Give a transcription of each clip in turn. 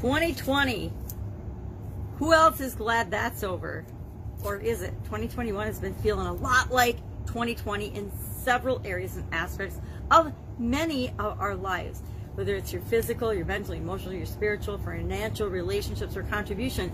2020. Who else is glad that's over? Or is it? 2021 has been feeling a lot like 2020 in several areas and aspects of many of our lives. Whether it's your physical, your mental, emotional, your spiritual, financial, relationships, or contribution,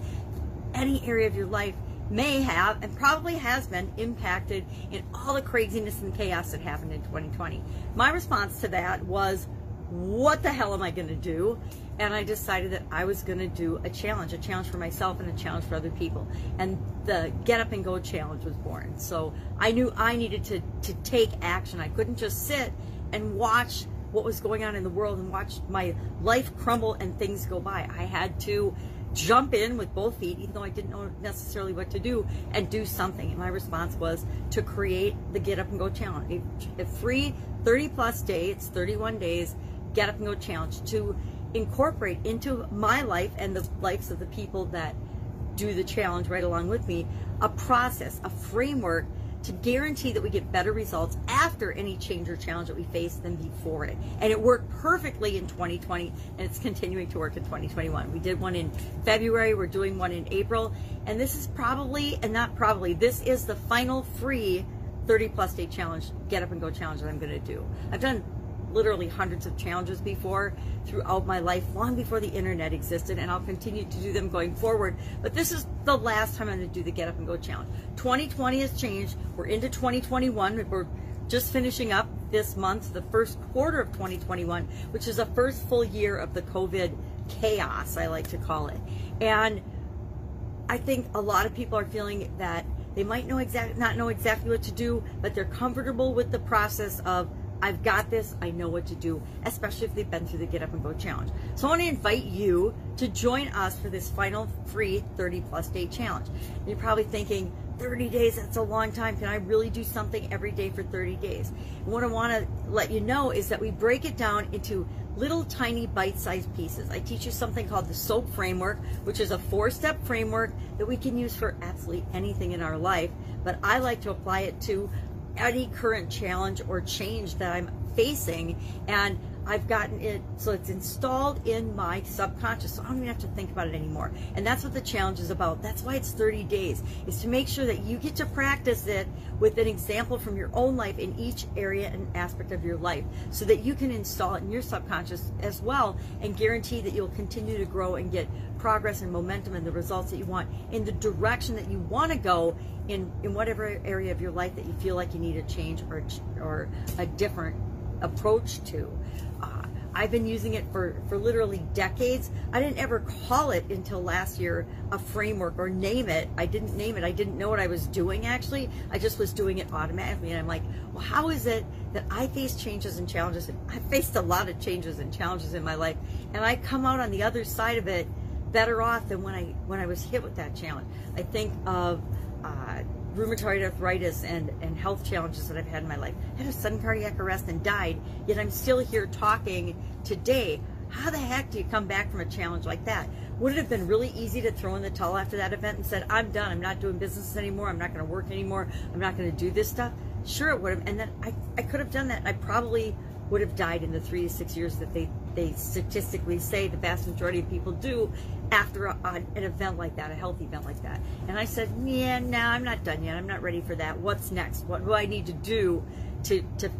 any area of your life may have and probably has been impacted in all the craziness and chaos that happened in 2020. My response to that was, what the hell am I going to do? And I decided that I was going to do a challenge, a challenge for myself and a challenge for other people. And the Get Up and Go challenge was born. So I knew I needed to, to take action. I couldn't just sit and watch what was going on in the world and watch my life crumble and things go by. I had to jump in with both feet, even though I didn't know necessarily what to do, and do something. And my response was to create the Get Up and Go Challenge, a, free 30 plus day, it's 31 days, Get Up and Go Challenge to incorporate into my life and the lives of the people that do the challenge right along with me a process, a framework to guarantee that we get better results after any change or challenge that we face than before it. And it worked perfectly in 2020 and it's continuing to work in 2021. We did one in February, we're doing one in April, and this is probably, and not probably, this is the final free 30 plus day challenge, get up and go challenge that I'm going to do. I've done literally hundreds of challenges before throughout my life, long before the internet existed, and I'll continue to do them going forward. But this is the last time I'm going to do the Get Up and Go Challenge. 2020 has changed. We're into 2021. We're just finishing up this month, the first quarter of 2021, which is the first full year of the COVID chaos, I like to call it. And I think a lot of people are feeling that they might know exact not know exactly what to do, but they're comfortable with the process of I've got this. I know what to do, especially if they've been through the Get Up and Go challenge. So I want to invite you to join us for this final free 30 plus day challenge. You're probably thinking, 30 days, that's a long time. Can I really do something every day for 30 days? What I want to let you know is that we break it down into little tiny bite-sized pieces. I teach you something called the SOAP framework, which is a four-step framework that we can use for absolutely anything in our life. But I like to apply it to any current challenge or change that I'm facing. And I've gotten it so it's installed in my subconscious, so I don't even have to think about it anymore. And that's what the challenge is about. That's why it's 30 days, is to make sure that you get to practice it with an example from your own life in each area and aspect of your life, so that you can install it in your subconscious as well and guarantee that you'll continue to grow and get progress and momentum and the results that you want in the direction that you want to go in, in whatever area of your life that you feel like you need a change or, or a different approach to. Uh, I've been using it for, for literally decades. I didn't ever call it until last year a framework or name it. I didn't name it. I didn't know what I was doing actually. I just was doing it automatically. And I'm like, well, how is it that I face changes and challenges? And I faced a lot of changes and challenges in my life. And I come out on the other side of it better off than when I when I was hit with that challenge. I think of uh, rheumatoid arthritis and, and health challenges that I've had in my life. I had a sudden cardiac arrest and died, yet I'm still here talking today. How the heck do you come back from a challenge like that? Would it have been really easy to throw in the towel after that event and said, I'm done, I'm not doing business anymore, I'm not going to work anymore, I'm not going to do this stuff? Sure, it would have. And then I, I could have done that. I probably would have died in the three to six years that they, they statistically say the vast majority of people do after a, an event like that, a health event like that. And I said, yeah, no, I'm not done yet. I'm not ready for that. What's next? What do I need to do to, to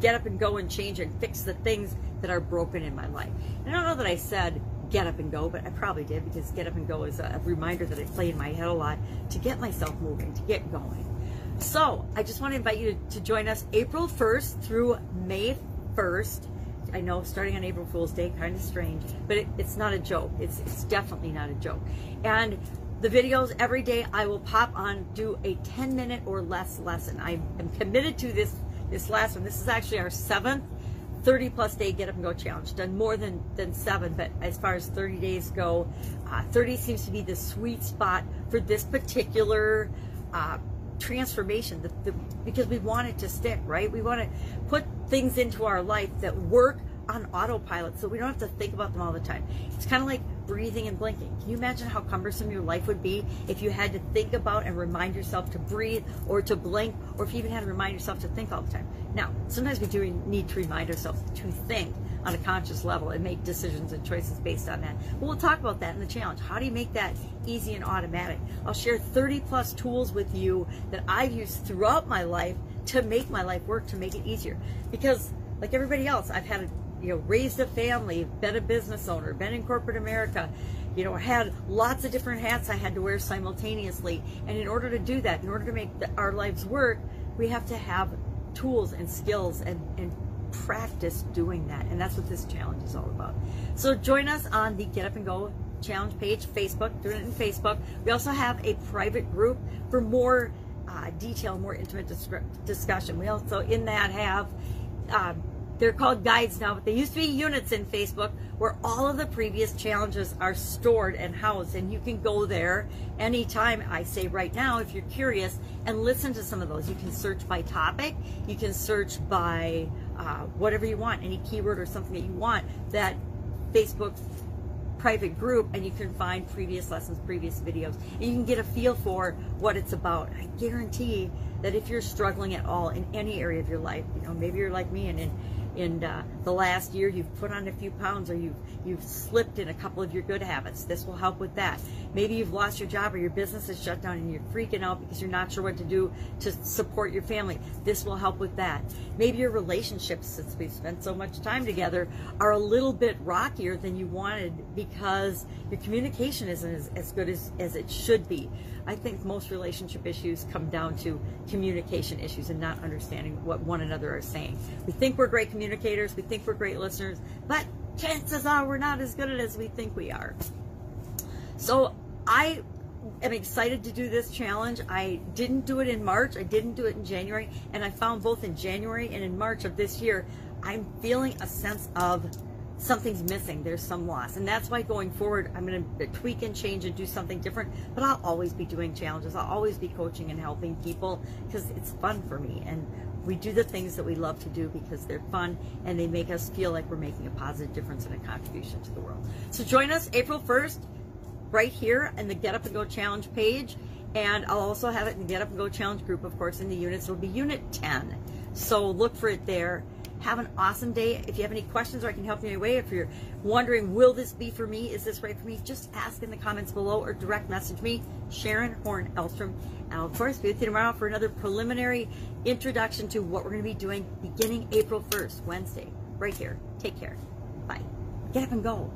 get up and go and change and fix the things that are broken in my life? And I don't know that I said get up and go, but I probably did because get up and go is a reminder that I play in my head a lot to get myself moving, to get going. So I just want to invite you to, to join us April 1st through May 1st. I know starting on April Fool's Day, kind of strange, but it, it's not a joke. It's, it's definitely not a joke. And the videos every day I will pop on, do a 10 minute or less lesson. I am committed to this, this last one. This is actually our seventh 30 plus day get up and go challenge. Done more than, than seven, but as far as 30 days go, uh, 30 seems to be the sweet spot for this particular uh, transformation the, the, because we want it to stick, right? We want to put things into our life that work on autopilot so we don't have to think about them all the time. It's kind of like breathing and blinking. Can you imagine how cumbersome your life would be if you had to think about and remind yourself to breathe or to blink or if you even had to remind yourself to think all the time? Now, sometimes we do need to remind ourselves to think on a conscious level and make decisions and choices based on that. But we'll talk about that in the challenge. How do you make that easy and automatic? I'll share 30 plus tools with you that I've used throughout my life to make my life work, to make it easier. Because like everybody else, I've had, a, you know, raised a family, been a business owner, been in corporate America, you know, had lots of different hats I had to wear simultaneously. And in order to do that, in order to make the, our lives work, we have to have tools and skills and, and practice doing that. And that's what this challenge is all about. So join us on the Get Up and Go challenge page, Facebook, doing it in Facebook. We also have a private group for more uh, detail, more intimate dis- discussion. We also in that have um, they're called guides now, but they used to be units in Facebook where all of the previous challenges are stored and housed. And you can go there anytime, I say right now, if you're curious, and listen to some of those. You can search by topic, you can search by uh, whatever you want, any keyword or something that you want that Facebook private group and you can find previous lessons, previous videos, and you can get a feel for what it's about. I guarantee that if you're struggling at all in any area of your life, you know, maybe you're like me and in in uh, the last year you've put on a few pounds or you've you've slipped in a couple of your good habits. This will help with that. Maybe you've lost your job or your business is shut down and you're freaking out because you're not sure what to do to support your family. This will help with that. Maybe your relationships since we've spent so much time together are a little bit rockier than you wanted because your communication isn't as, as good as, as it should be. I think most relationship issues come down to communication issues and not understanding what one another are saying. We think we're great communicators, we think we're great listeners, but chances are we're not as good as we think we are. So I am excited to do this challenge. I didn't do it in March, I didn't do it in January, and I found both in January and in March of this year, I'm feeling a sense of something's missing. There's some loss. And that's why going forward, I'm going to tweak and change and do something different. But I'll always be doing challenges. I'll always be coaching and helping people because it's fun for me. And we do the things that we love to do because they're fun and they make us feel like we're making a positive difference and a contribution to the world. So join us April 1st right here in the Get Up and Go Challenge page. And I'll also have it in the Get Up and Go Challenge group, of course, in the units. It'll be Unit 10. So look for it there. Have an awesome day. If you have any questions or I can help you in any way, if you're wondering, will this be for me? Is this right for me? Just ask in the comments below or direct message me, Sharon Horn Elstrom. And of course, be with you tomorrow for another preliminary introduction to what we're going to be doing beginning April 1st, Wednesday, right here. Take care. Bye. Get up and go.